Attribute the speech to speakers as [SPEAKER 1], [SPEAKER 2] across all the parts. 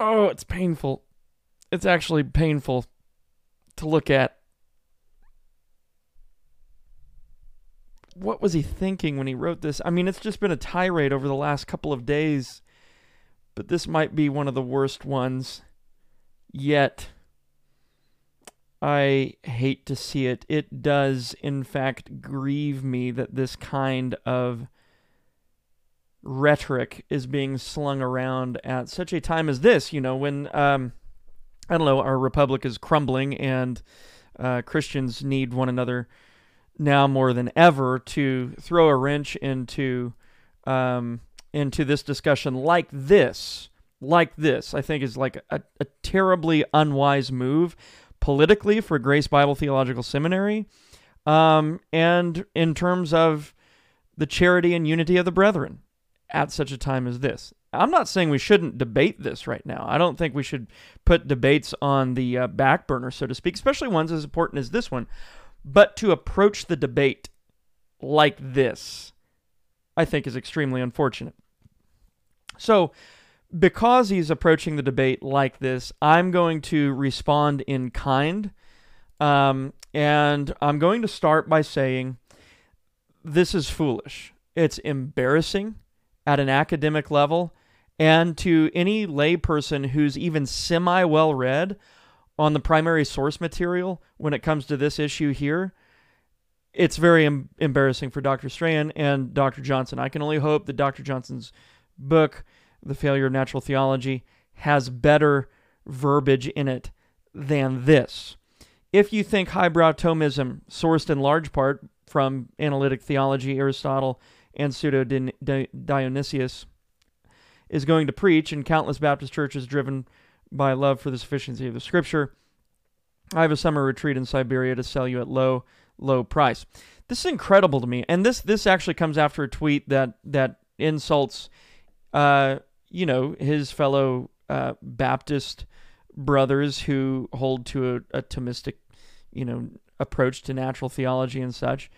[SPEAKER 1] Oh, it's painful. It's actually painful to look at. What was he thinking when he wrote this? I mean, it's just been a tirade over the last couple of days, but this might be one of the worst ones yet. I hate to see it. It does, in fact, grieve me that this kind of rhetoric is being slung around at such a time as this. You know, when um, I don't know, our republic is crumbling and uh, Christians need one another now more than ever to throw a wrench into um, into this discussion like this, like this. I think is like a, a terribly unwise move politically for Grace Bible Theological Seminary, um, and in terms of the charity and unity of the brethren at such a time as this. I'm not saying we shouldn't debate this right now. I don't think we should put debates on the uh, back burner, so to speak, especially ones as important as this one. But to approach the debate like this, I think is extremely unfortunate. So, because he's approaching the debate like this, I'm going to respond in kind. Um, and I'm going to start by saying this is foolish. It's embarrassing at an academic level. And to any layperson who's even semi well read on the primary source material when it comes to this issue here, it's very em- embarrassing for Dr. Strachan and Dr. Johnson. I can only hope that Dr. Johnson's book, The Failure of Natural Theology, has better verbiage in it than this. If you think highbrow Thomism, sourced in large part from analytic theology, Aristotle, and pseudo Dionysius, is going to preach in countless Baptist churches driven by love for the sufficiency of the scripture. I have a summer retreat in Siberia to sell you at low, low price. This is incredible to me, and this this actually comes after a tweet that that insults, uh, you know, his fellow uh, Baptist brothers who hold to a, a Thomistic, you know, approach to natural theology and such,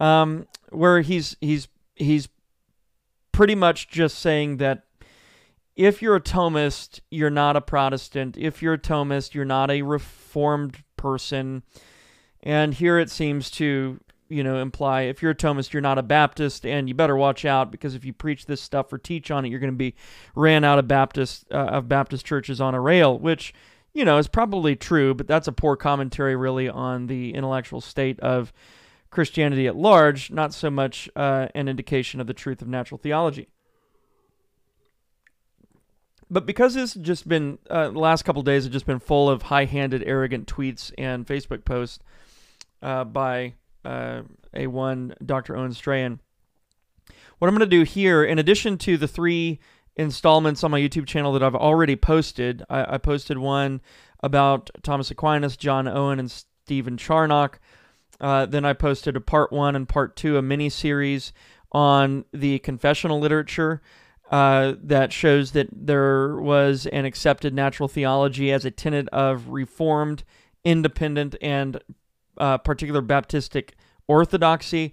[SPEAKER 1] um, where he's he's he's pretty much just saying that if you're a Thomist, you're not a Protestant. If you're a Thomist, you're not a Reformed person. And here it seems to, you know, imply if you're a Thomist, you're not a Baptist, and you better watch out because if you preach this stuff or teach on it, you're going to be ran out of Baptist uh, of Baptist churches on a rail, which you know is probably true, but that's a poor commentary really on the intellectual state of Christianity at large, not so much uh, an indication of the truth of natural theology. But because this just been, uh, the last couple days have just been full of high handed, arrogant tweets and Facebook posts uh, by uh, A1 Dr. Owen Strachan. What I'm going to do here, in addition to the three installments on my YouTube channel that I've already posted, I, I posted one about Thomas Aquinas, John Owen, and Stephen Charnock. Uh, then I posted a part one and part two, a mini series on the confessional literature uh, that shows that there was an accepted natural theology as a tenet of Reformed, independent, and uh, particular Baptistic orthodoxy.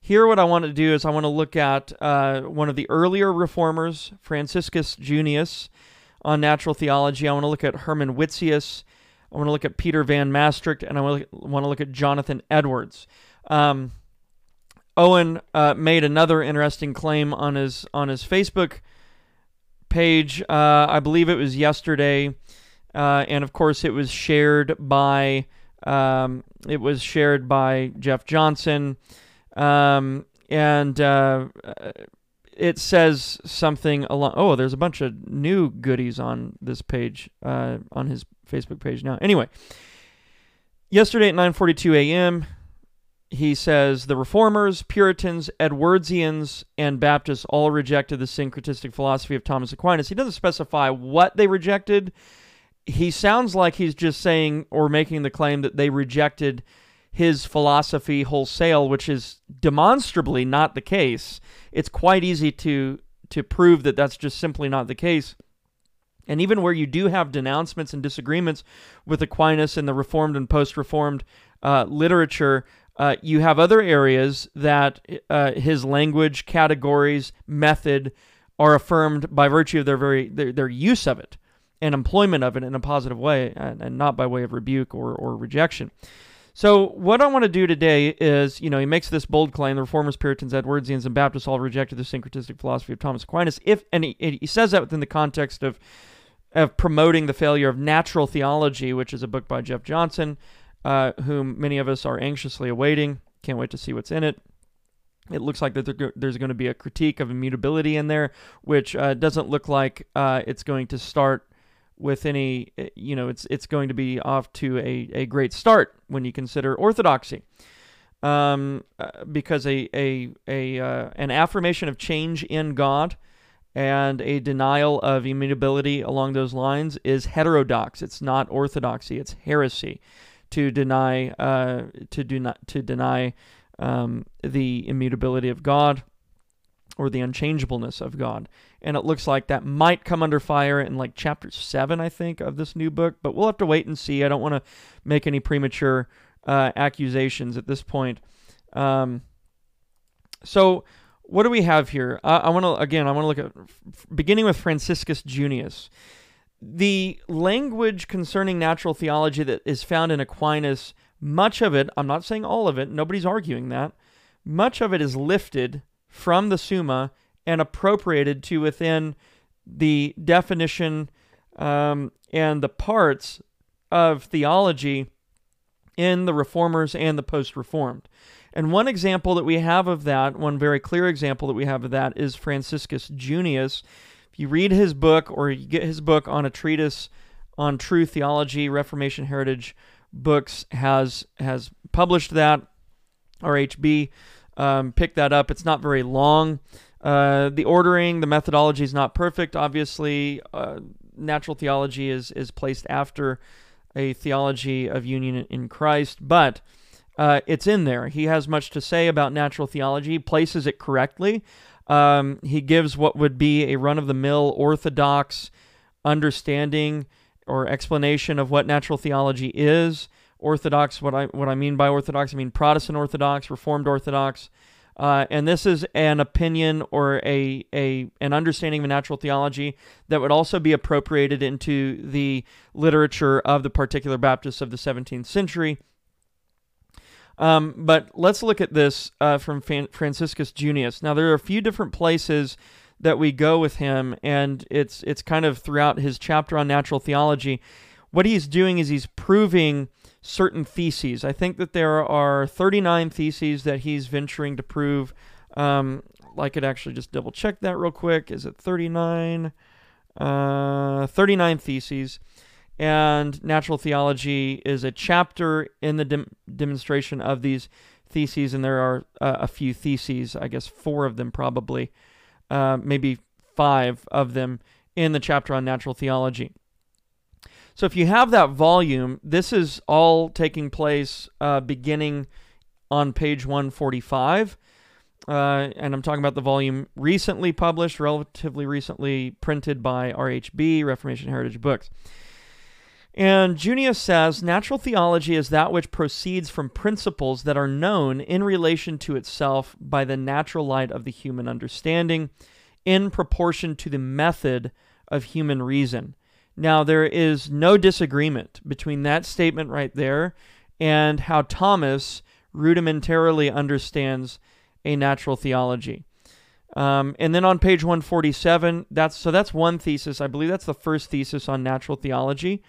[SPEAKER 1] Here, what I want to do is I want to look at uh, one of the earlier reformers, Franciscus Junius, on natural theology. I want to look at Herman Witsius. I want to look at Peter Van Mastricht, and I want to look at Jonathan Edwards. Um, Owen uh, made another interesting claim on his on his Facebook page. Uh, I believe it was yesterday, uh, and of course it was shared by um, it was shared by Jeff Johnson, um, and uh, it says something along. Oh, there's a bunch of new goodies on this page uh, on his Facebook page now. Anyway, yesterday at 9:42 a.m he says the reformers, Puritans, Edwardsians, and Baptists all rejected the syncretistic philosophy of Thomas Aquinas. He doesn't specify what they rejected. He sounds like he's just saying or making the claim that they rejected his philosophy wholesale, which is demonstrably not the case. It's quite easy to to prove that that's just simply not the case. And even where you do have denouncements and disagreements with Aquinas and the Reformed and post Reformed uh, literature, uh, you have other areas that uh, his language, categories, method are affirmed by virtue of their very their, their use of it. and employment of it in a positive way and, and not by way of rebuke or, or rejection. So what I want to do today is, you know, he makes this bold claim: the Reformers, Puritans, Edwardsians, and Baptists all rejected the syncretistic philosophy of Thomas Aquinas. If and he, he says that within the context of of promoting the failure of natural theology, which is a book by Jeff Johnson, uh, whom many of us are anxiously awaiting. Can't wait to see what's in it. It looks like that there's going to be a critique of immutability in there, which uh, doesn't look like uh, it's going to start with any, eh, you know, it's it's going to be off to a, a great start when you consider orthodoxy, um, uh, because a a a uh, an affirmation of change in God and a denial of immutability along those lines is heterodox. It's not orthodoxy. It's heresy to deny uh, to do not to deny um, the immutability of God or the unchangeableness of God. And it looks like that might come under fire in like chapter 7, I think, of this new book, but we'll have to wait and see. I don't want to make any premature uh, accusations at this point. Um, so, what do we have here? I, I want to, again, I want to look at beginning with Franciscus Junius. The language concerning natural theology that is found in Aquinas, much of it, I'm not saying all of it, nobody's arguing that, much of it is lifted from the Summa and appropriated to within the definition um, and the parts of theology in the Reformers and the Post Reformed. And one example that we have of that, one very clear example that we have of that, is Franciscus Junius. If you read his book or you get his book on a treatise on true theology, Reformation Heritage Books has has published that. RHB um, pick that up. It's not very long. Uh, the ordering, the methodology is not perfect. Obviously, uh, natural theology is is placed after a theology of union in Christ, but uh, it's in there. He has much to say about natural theology. He places it correctly. Um, he gives what would be a run of the mill orthodox understanding or explanation of what natural theology is. Orthodox, what I what I mean by Orthodox, I mean Protestant Orthodox, Reformed Orthodox, uh, and this is an opinion or a a an understanding of natural theology that would also be appropriated into the literature of the particular Baptists of the 17th century. Um, but let's look at this uh, from Franciscus Junius. Now there are a few different places that we go with him, and it's it's kind of throughout his chapter on natural theology. What he's doing is he's proving certain theses. I think that there are 39 theses that he's venturing to prove. Um, I could actually just double check that real quick. Is it 39? Uh, 39 theses. And natural theology is a chapter in the dem- demonstration of these theses, and there are uh, a few theses, I guess four of them probably, uh, maybe five of them in the chapter on natural theology. So if you have that volume, this is all taking place uh, beginning on page 145. Uh, and I'm talking about the volume recently published, relatively recently printed by RHB, Reformation Heritage Books. And Junius says natural theology is that which proceeds from principles that are known in relation to itself by the natural light of the human understanding in proportion to the method of human reason. Now, there is no disagreement between that statement right there and how Thomas rudimentarily understands a natural theology. Um, and then on page 147, that's so that's one thesis. I believe that's the first thesis on natural theology.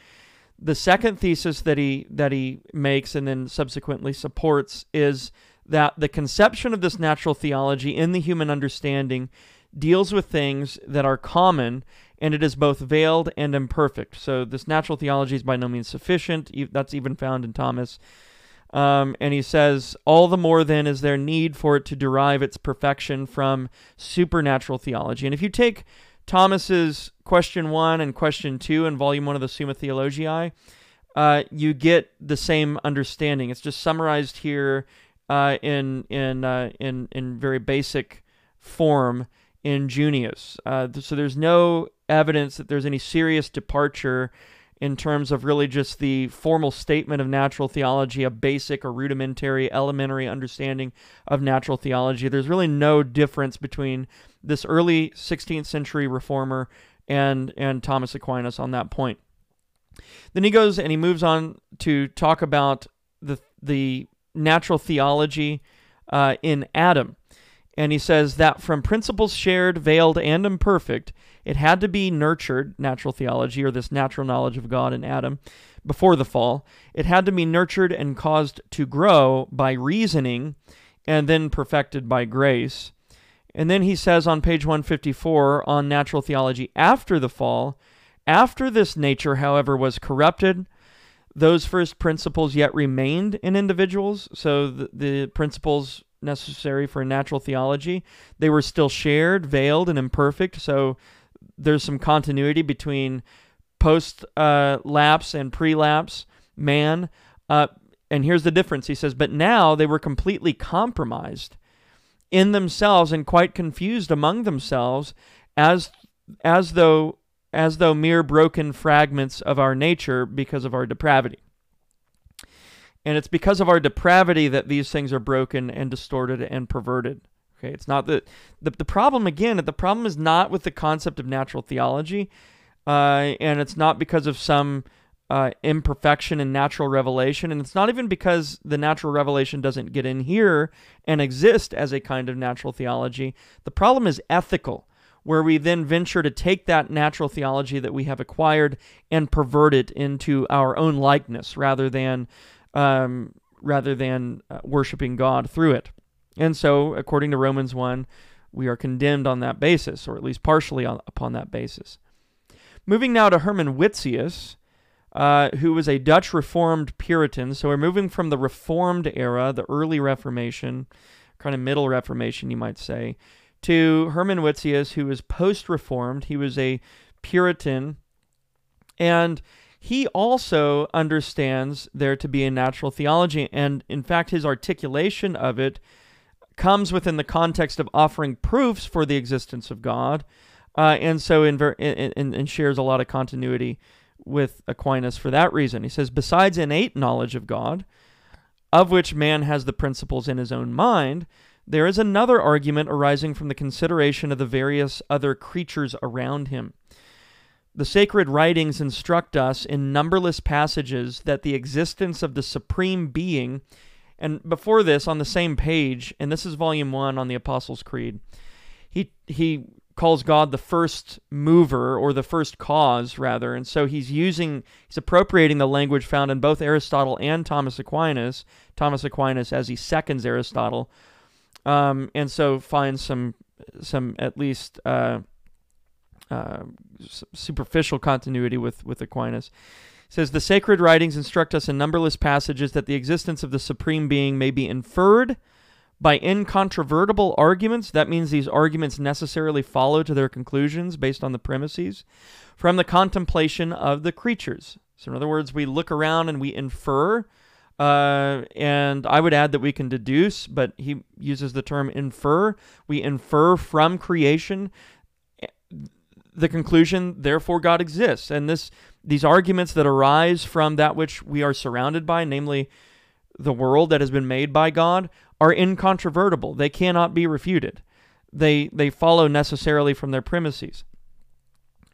[SPEAKER 1] The second thesis that he that he makes and then subsequently supports is that the conception of this natural theology in the human understanding deals with things that are common and it is both veiled and imperfect. So this natural theology is by no means sufficient. That's even found in Thomas. Um, and he says, All the more then is there need for it to derive its perfection from supernatural theology. And if you take Thomas's question one and question two in volume one of the Summa Theologiae, uh, you get the same understanding. It's just summarized here uh, in in uh, in in very basic form in Junius. Uh, so there's no evidence that there's any serious departure in terms of really just the formal statement of natural theology, a basic or rudimentary, elementary understanding of natural theology. There's really no difference between this early 16th century reformer and and Thomas Aquinas on that point. Then he goes and he moves on to talk about the the natural theology uh, in Adam, and he says that from principles shared, veiled, and imperfect, it had to be nurtured. Natural theology or this natural knowledge of God in Adam before the fall, it had to be nurtured and caused to grow by reasoning, and then perfected by grace. And then he says on page 154 on natural theology after the fall, after this nature, however, was corrupted, those first principles yet remained in individuals. So the, the principles necessary for natural theology, they were still shared, veiled, and imperfect. So there's some continuity between post uh, lapse and pre lapse man. Uh, and here's the difference. He says, but now they were completely compromised in themselves and quite confused among themselves as as though as though mere broken fragments of our nature because of our depravity. And it's because of our depravity that these things are broken and distorted and perverted. Okay, it's not that the, the problem again, the problem is not with the concept of natural theology, uh, and it's not because of some uh, imperfection and natural revelation, and it's not even because the natural revelation doesn't get in here and exist as a kind of natural theology. The problem is ethical where we then venture to take that natural theology that we have acquired and pervert it into our own likeness rather than um, rather than uh, worshiping God through it. And so, according to Romans 1, we are condemned on that basis, or at least partially on, upon that basis. Moving now to Herman Witsius, uh, who was a Dutch Reformed Puritan. So we're moving from the Reformed era, the early Reformation, kind of middle Reformation, you might say, to Herman Witsius, who was post Reformed. He was a Puritan. And he also understands there to be a natural theology. And in fact, his articulation of it comes within the context of offering proofs for the existence of God. Uh, and so, in, in, in, in shares a lot of continuity with Aquinas for that reason. He says, besides innate knowledge of God, of which man has the principles in his own mind, there is another argument arising from the consideration of the various other creatures around him. The sacred writings instruct us in numberless passages that the existence of the Supreme Being, and before this, on the same page, and this is volume one on the Apostles' Creed, he, he calls God the first mover or the first cause, rather. And so he's using, he's appropriating the language found in both Aristotle and Thomas Aquinas. Thomas Aquinas, as he seconds Aristotle, um, and so find some some at least uh, uh, superficial continuity with with Aquinas. Says the sacred writings instruct us in numberless passages that the existence of the supreme being may be inferred by incontrovertible arguments. That means these arguments necessarily follow to their conclusions based on the premises from the contemplation of the creatures. So, in other words, we look around and we infer uh, and I would add that we can deduce, but he uses the term infer. We infer from creation the conclusion, therefore God exists. And this these arguments that arise from that which we are surrounded by, namely the world that has been made by God, are incontrovertible. They cannot be refuted. They they follow necessarily from their premises.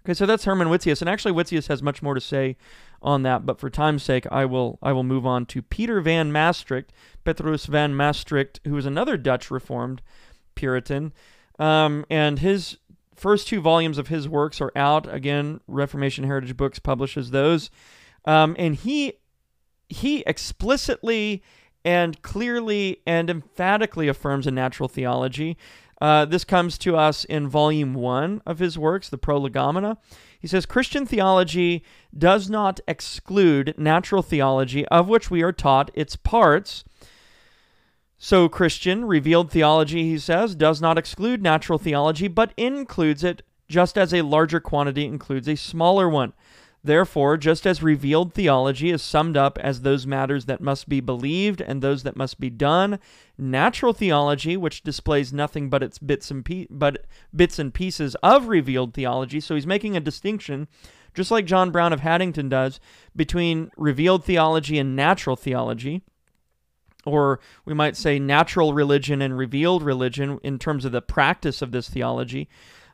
[SPEAKER 1] Okay, so that's Herman Witsius, and actually Witsius has much more to say on that, but for time's sake, I will I will move on to Peter van Mastricht, Petrus van Mastricht, who is another Dutch Reformed Puritan, um, and his first two volumes of his works are out. Again, Reformation Heritage Books publishes those, um, and he he explicitly and clearly and emphatically affirms a natural theology. Uh, this comes to us in volume one of his works, the Prolegomena. He says Christian theology does not exclude natural theology, of which we are taught its parts. So, Christian revealed theology, he says, does not exclude natural theology, but includes it just as a larger quantity includes a smaller one. Therefore, just as revealed theology is summed up as those matters that must be believed and those that must be done, natural theology, which displays nothing but its bits and pe- but bits and pieces of revealed theology, so he's making a distinction, just like John Brown of Haddington does, between revealed theology and natural theology or we might say natural religion and revealed religion in terms of the practice of this theology.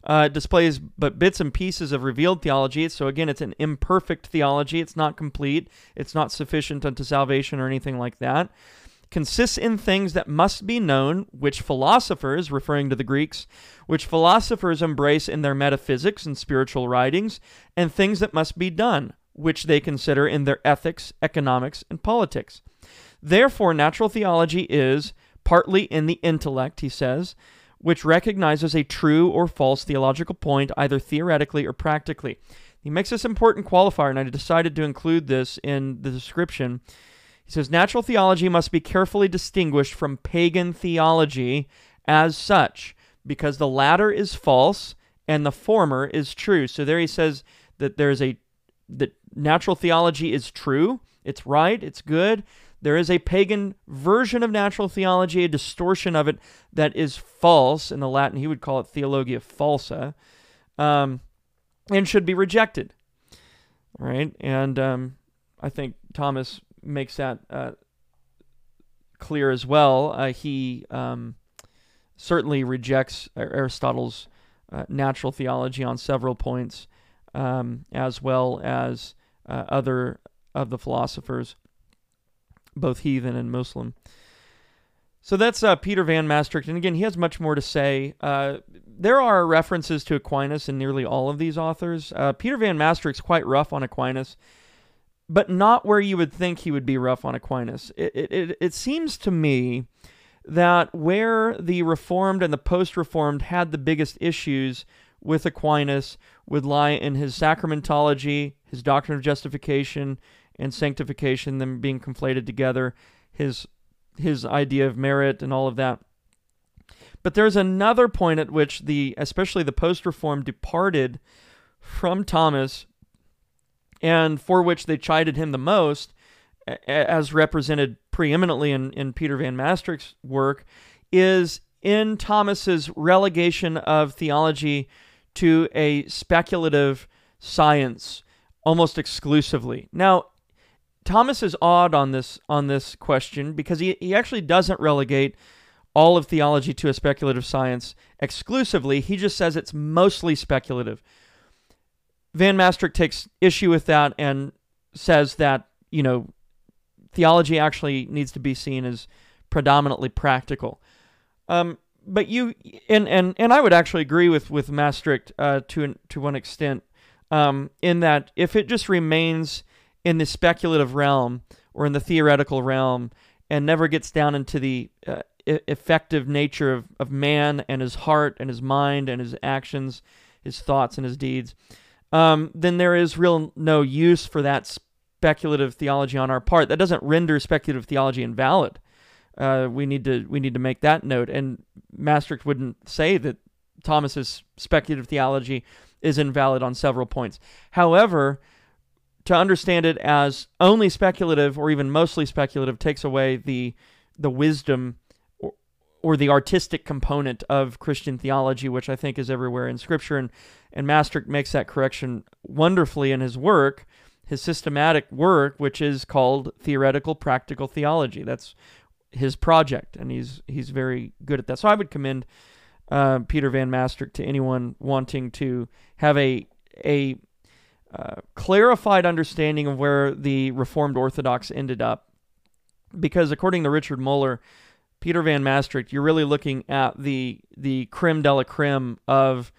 [SPEAKER 1] Uh, displays but bits and pieces of revealed theology. So again, it's an imperfect theology. It's not complete. It's not sufficient unto salvation or anything like that. Consists in things that must be known, which philosophers, referring to the Greeks, which philosophers embrace in their metaphysics and spiritual writings, and things that must be done, which they consider in their ethics, economics, and politics. Therefore, natural theology is partly in the intellect, he says, which recognizes a true or false theological point, either theoretically or practically. He makes this important qualifier, and I decided to include this in the description. He says natural theology must be carefully distinguished from pagan theology as such, because the latter is false and the former is true. So there he says that there's a that natural theology is true, it's right, it's good. There is a pagan version of natural theology, a distortion of it that is false. In the Latin, he would call it theologia falsa, um, and should be rejected. Right, and um, I think Thomas makes that uh, clear as well. Uh, he um, certainly rejects Aristotle's uh, natural theology on several points, um, as well as uh, other of the philosophers, both heathen and Muslim. So that's uh, Peter Van Mastricht, and again, he has much more to say. Uh, there are references to Aquinas in nearly all of these authors. Uh, Peter Van Mastricht's quite rough on Aquinas, but not where you would think he would be rough on Aquinas. It, it, it seems to me that where the Reformed and the post Reformed had the biggest issues with Aquinas would lie in his sacramentology, his doctrine of justification and sanctification, them being conflated together, his his idea of merit and all of that. But there's another point at which the especially the post reform departed from Thomas and for which they chided him the most, as represented preeminently in, in Peter Van Mastricht's work, is in Thomas's relegation of theology to a speculative science almost exclusively. Now, Thomas is odd on this on this question because he, he actually doesn't relegate all of theology to a speculative science exclusively. He just says it's mostly speculative. Van Mastricht takes issue with that and says that, you know, theology actually needs to be seen as predominantly practical. Um, but you and and and I would actually agree with with Mastricht uh, to to one extent um, in that if it just remains in the speculative realm or in the theoretical realm and never gets down into the uh, effective nature of, of man and his heart and his mind and his actions, his thoughts and his deeds, um, then there is real no use for that speculative theology on our part. That doesn't render speculative theology invalid. Uh, we need to we need to make that note. And Mastricht wouldn't say that Thomas's speculative theology is invalid on several points. However, to understand it as only speculative or even mostly speculative takes away the the wisdom or, the artistic component of Christian theology, which I think is everywhere in Scripture. And and Mastricht makes that correction wonderfully in his work, his systematic work, which is called theoretical practical theology. That's his project, and he's he's very good at that. So I would commend uh, Peter Van Mastricht to anyone wanting to have a a clarified understanding of where the Reformed Orthodox ended up, because according to Richard Muller, Peter Van Mastricht, you're really looking at the the creme de la creme of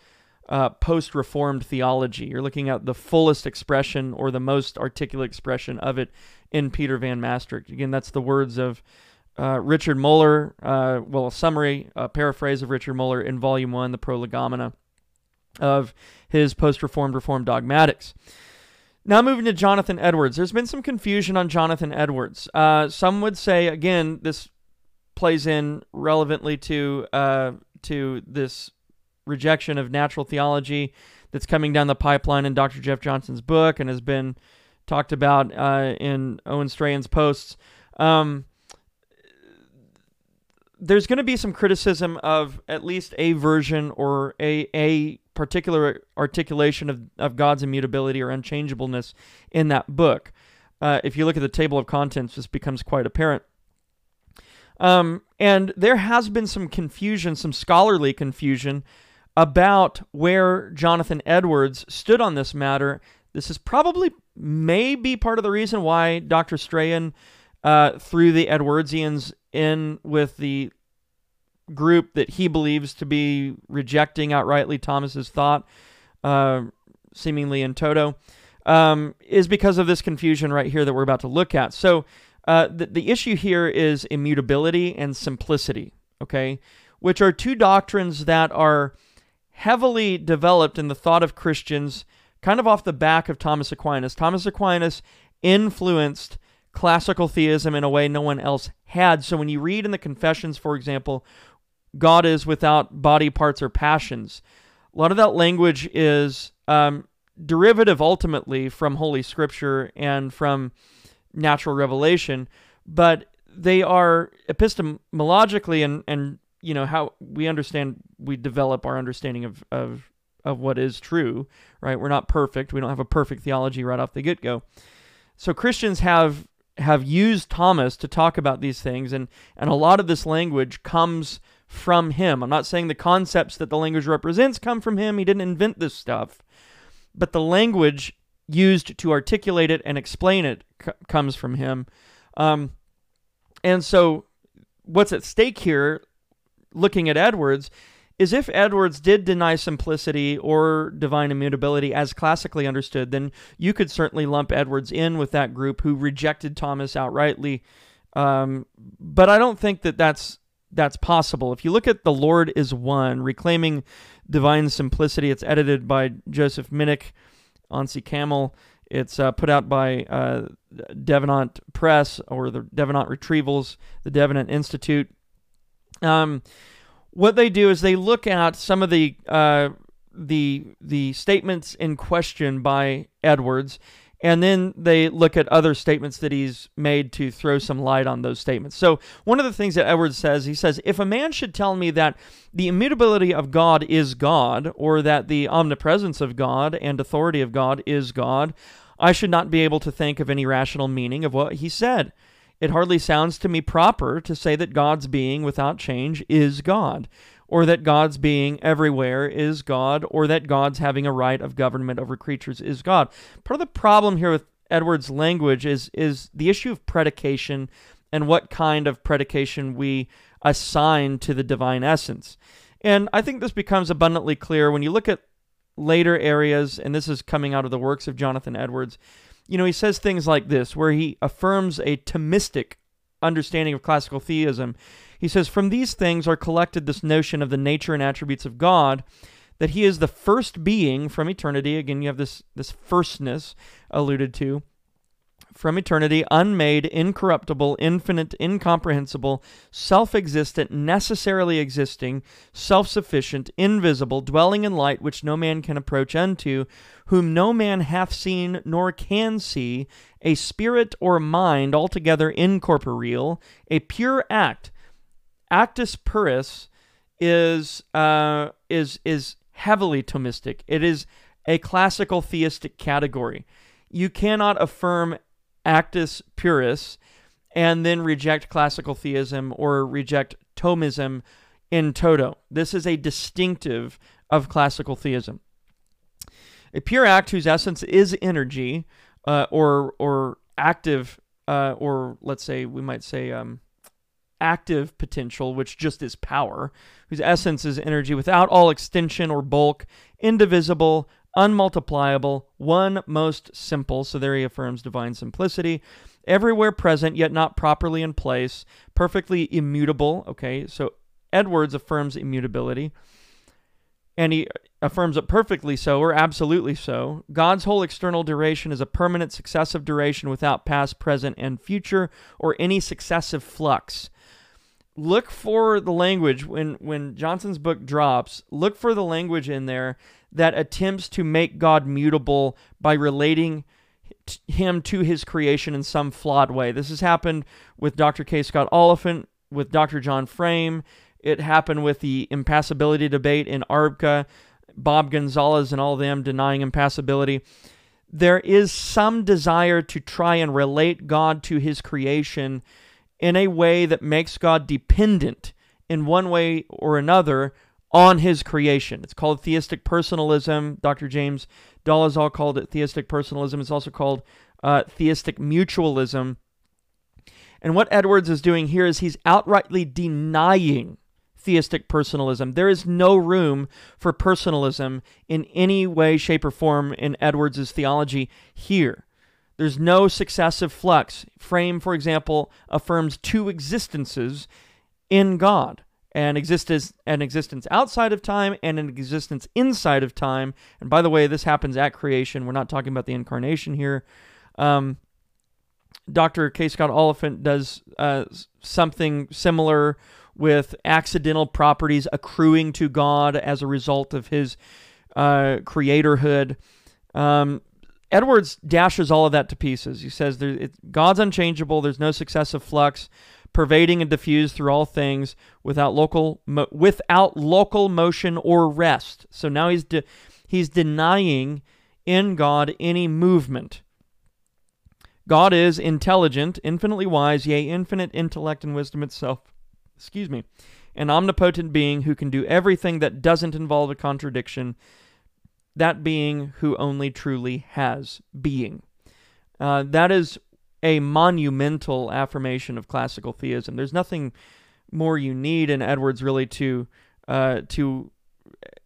[SPEAKER 1] uh, post-reformed theology. You're looking at the fullest expression or the most articulate expression of it in Peter Van Mastricht. Again, that's the words of uh, Richard Muller, uh, well, a summary, a paraphrase of Richard Muller in Volume 1, the Prolegomena of his post Reformed Reformed dogmatics. Now, moving to Jonathan Edwards. There's been some confusion on Jonathan Edwards. Uh, some would say, again, this plays in relevantly to, uh, to this rejection of natural theology that's coming down the pipeline in Dr. Jeff Johnson's book and has been talked about uh, in Owen Strachan's posts. Um, there's going to be some criticism of at least a version or a a particular articulation of, of God's immutability or unchangeableness in that book. Uh, if you look at the table of contents, this becomes quite apparent. Um, and there has been some confusion, some scholarly confusion, about where Jonathan Edwards stood on this matter. This is probably maybe part of the reason why Dr. Strachan uh, threw the Edwardsians in with the group that he believes to be rejecting outrightly Thomas's thought, uh, seemingly in toto, um, is because of this confusion right here that we're about to look at. So uh, the, the issue here is immutability and simplicity, okay, which are two doctrines that are heavily developed in the thought of Christians kind of off the back of Thomas Aquinas. Thomas Aquinas influenced classical theism in a way no one else had. So when you read in the Confessions, for example, God is without body parts or passions, a lot of that language is um, derivative ultimately from Holy Scripture and from natural revelation, but they are epistemologically and, and you know how we understand we develop our understanding of, of of what is true, right? We're not perfect. We don't have a perfect theology right off the get-go. So Christians have have used Thomas to talk about these things and and a lot of this language comes from him. I'm not saying the concepts that the language represents come from him. He didn't invent this stuff. But the language used to articulate it and explain it c- comes from him. Um, and so what's at stake here looking at Edwards is if Edwards did deny simplicity or divine immutability as classically understood, then you could certainly lump Edwards in with that group who rejected Thomas outrightly. Um, but I don't think that that's that's possible. If you look at The Lord is One, Reclaiming Divine Simplicity, it's edited by Joseph Minich, Onsi Kamel. It's uh, put out by uh, Davenant Press or the Davenant Retrievals, the Davenant Institute. Um, what they do is they look at some of the uh, the the statements in question by Edwards, and then they look at other statements that he's made to throw some light on those statements. So one of the things that Edwards says, he says, if a man should tell me that the immutability of God is God, or that the omnipresence of God and authority of God is God, I should not be able to think of any rational meaning of what he said. It hardly sounds to me proper to say that God's being without change is God, or that God's being everywhere is God, or that God's having a right of government over creatures is God. Part of the problem here with Edwards' language is is the issue of predication and what kind of predication we assign to the divine essence. And I think this becomes abundantly clear when you look at later areas, and this is coming out of the works of Jonathan Edwards you know, he says things like this, where he affirms a Thomistic understanding of classical theism. He says, From these things are collected this notion of the nature and attributes of God, that he is the first being from eternity. Again, you have this, this firstness alluded to from eternity, unmade, incorruptible, infinite, incomprehensible, self existent, necessarily existing, self sufficient, invisible, dwelling in light which no man can approach unto, whom no man hath seen nor can see, a spirit or mind altogether incorporeal, a pure act. Actus purus is uh, is is heavily Thomistic. It is a classical theistic category. You cannot affirm actus purus and then reject classical theism or reject Thomism in toto. This is a distinctive of classical theism. A pure act whose essence is energy uh, or or active uh, or let's say we might say um, active potential, which just is power, whose essence is energy without all extension or bulk, indivisible, unmultipliable, one most simple. So there he affirms divine simplicity. Everywhere present, yet not properly in place, perfectly immutable. Okay, so Edwards affirms immutability. And he affirms it perfectly so, or absolutely so. God's whole external duration is a permanent successive duration without past, present, and future, or any successive flux look for the language when when Johnson's book drops. Look for the language in there that attempts to make God mutable by relating t- him to his creation in some flawed way. This has happened with Dr. K. Scott Oliphint, with Dr. John Frame. It happened with the impassibility debate in ARBCA, Bob Gonzalez and all them denying impassibility. There is some desire to try and relate God to his creation in a way that makes God dependent in one way or another on his creation. It's called theistic personalism. Dr. James Dolezal called it theistic personalism. It's also called uh, theistic mutualism. And what Edwards is doing here is he's outrightly denying theistic personalism. There is no room for personalism in any way, shape, or form in Edwards' theology here. There's no successive flux. Frame, for example, affirms two existences in God an existence an existence outside of time and an existence inside of time. And by the way, this happens at creation. We're not talking about the incarnation here. Um, Dr. K. Scott Oliphint does uh, something similar with accidental properties accruing to God as a result of his uh, creatorhood. Um, Edwards dashes all of that to pieces. He says there, it, God's unchangeable. There's no successive flux pervading and diffused through all things without local mo- without local motion or rest. So now he's de- he's denying in God any movement. God is intelligent, infinitely wise, yea, infinite intellect and wisdom itself. Excuse me. An omnipotent being who can do everything that doesn't involve a contradiction. That being who only truly has being. Uh, that is a monumental affirmation of classical theism. There's nothing more you need in Edwards really to uh, to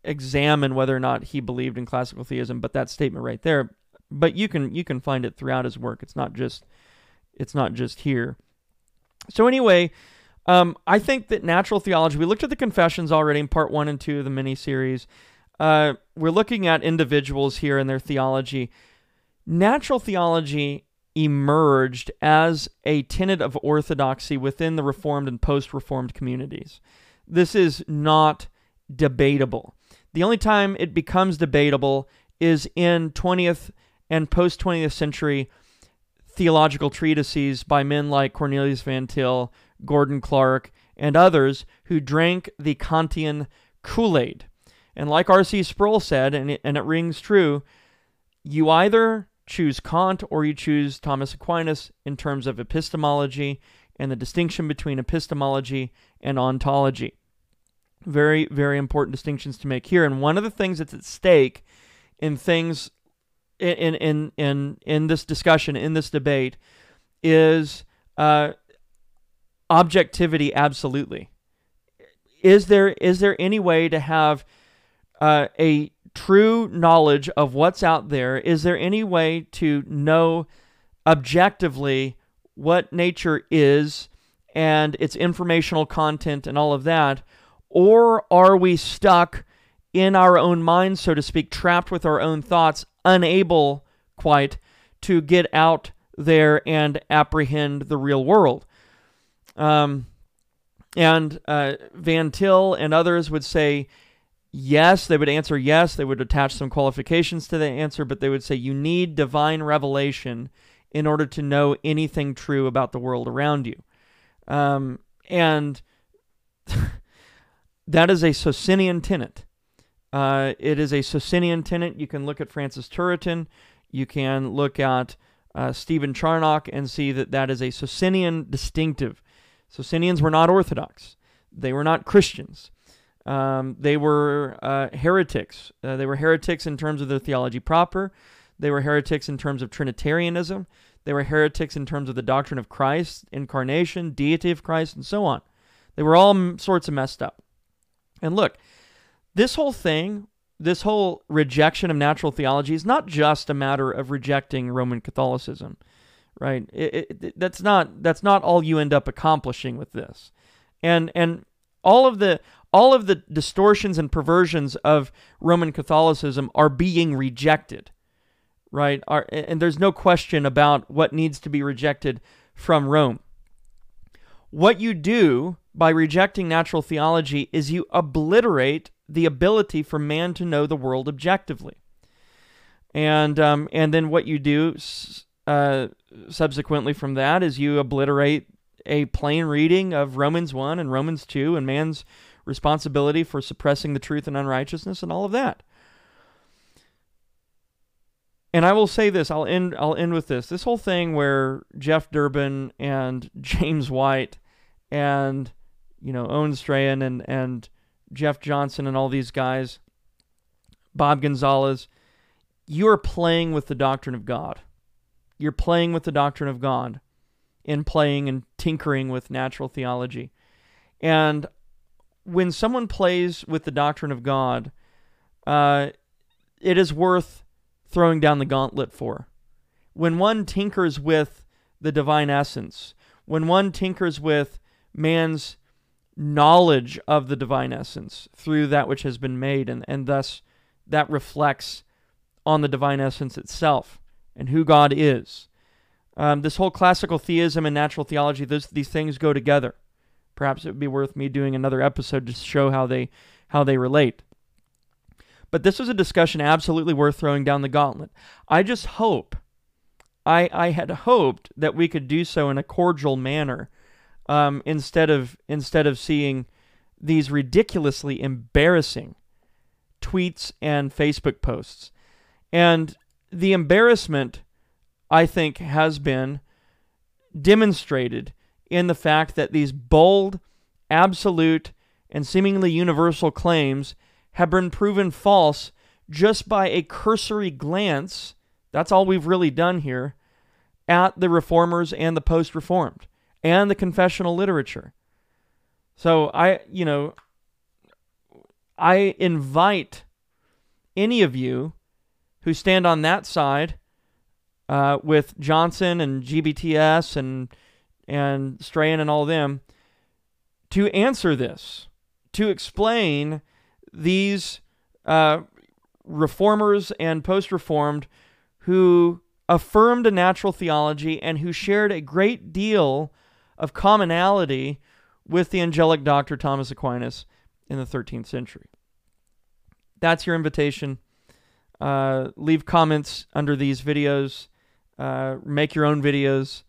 [SPEAKER 1] examine whether or not he believed in classical theism, but that statement right there. But you can you can find it throughout his work. It's not just it's not just here. So anyway, um, I think that natural theology. We looked at the confessions already in part one and two of the mini series. Uh, we're looking at individuals here and their theology. Natural theology emerged as a tenet of orthodoxy within the Reformed and post Reformed communities. This is not debatable. The only time it becomes debatable is in 20th and post 20th century theological treatises by men like Cornelius Van Til, Gordon Clark, and others who drank the Kantian Kool Aid. And like R.C. Sproul said, and it, and it rings true, you either choose Kant or you choose Thomas Aquinas in terms of epistemology and the distinction between epistemology and ontology. Very, very important distinctions to make here. And one of the things that's at stake in things in in in in this discussion, in this debate, is uh, objectivity. Absolutely. Is there is there any way to have uh, a true knowledge of what's out there, is there any way to know objectively what nature is and its informational content and all of that? Or are we stuck in our own minds, so to speak, trapped with our own thoughts, unable quite to get out there and apprehend the real world? Um, and uh, Van Til and others would say, yes, they would answer yes. They would attach some qualifications to the answer, but they would say you need divine revelation in order to know anything true about the world around you. Um, and that is a Socinian tenet. Uh, it is a Socinian tenet. You can look at Francis Turretin. You can look at uh, Stephen Charnock and see that that is a Socinian distinctive. Socinians were not Orthodox. They were not Christians. Um, they were uh, heretics. Uh, they were heretics in terms of their theology proper. They were heretics in terms of Trinitarianism. They were heretics in terms of the doctrine of Christ, incarnation, deity of Christ, and so on. They were all sorts of messed up. And look, this whole thing, this whole rejection of natural theology is not just a matter of rejecting Roman Catholicism, right? It, it, it, that's not that's not all you end up accomplishing with this. And and all of the all of the distortions and perversions of Roman Catholicism are being rejected, right? Are, and there's no question about what needs to be rejected from Rome. What you do by rejecting natural theology is you obliterate the ability for man to know the world objectively. And um, and then what you do uh, subsequently from that is you obliterate a plain reading of Romans 1 and Romans 2 and man's responsibility for suppressing the truth and unrighteousness and all of that. And I will say this, I'll end I'll end with this. This whole thing where Jeff Durbin and James White and you know Owen Strachan and and Jeff Johnson and all these guys, Bob Gonzalez, you are playing with the doctrine of God. You're playing with the doctrine of God in playing and tinkering with natural theology. And when someone plays with the doctrine of God, uh, it is worth throwing down the gauntlet for. When one tinkers with the divine essence, when one tinkers with man's knowledge of the divine essence through that which has been made, and, and thus that reflects on the divine essence itself and who God is. Um, this whole classical theism and natural theology, those, these things go together. Perhaps it would be worth me doing another episode to show how they how they relate. But this was a discussion absolutely worth throwing down the gauntlet. I just hope, I I had hoped that we could do so in a cordial manner, um, instead of instead of seeing these ridiculously embarrassing tweets and Facebook posts. And the embarrassment, I think, has been demonstrated in the fact that these bold, absolute, and seemingly universal claims have been proven false just by a cursory glance. That's all we've really done here at the reformers and the post reformed and the confessional literature. So I, you know, I invite any of you who stand on that side uh, with Johnson and GBTS and and Strachan and all them to answer this, to explain these uh, reformers and post reformed who affirmed a natural theology and who shared a great deal of commonality with the angelic doctor Thomas Aquinas in the 13th century. That's your invitation. Uh, leave comments under these videos. Uh, make your own videos.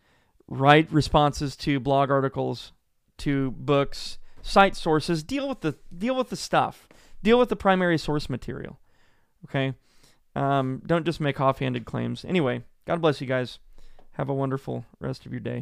[SPEAKER 1] Write responses to blog articles, to books, cite sources. Deal with the deal with the stuff. Deal with the primary source material. Okay. Um, don't just make offhanded claims. Anyway, God bless you guys. Have a wonderful rest of your day.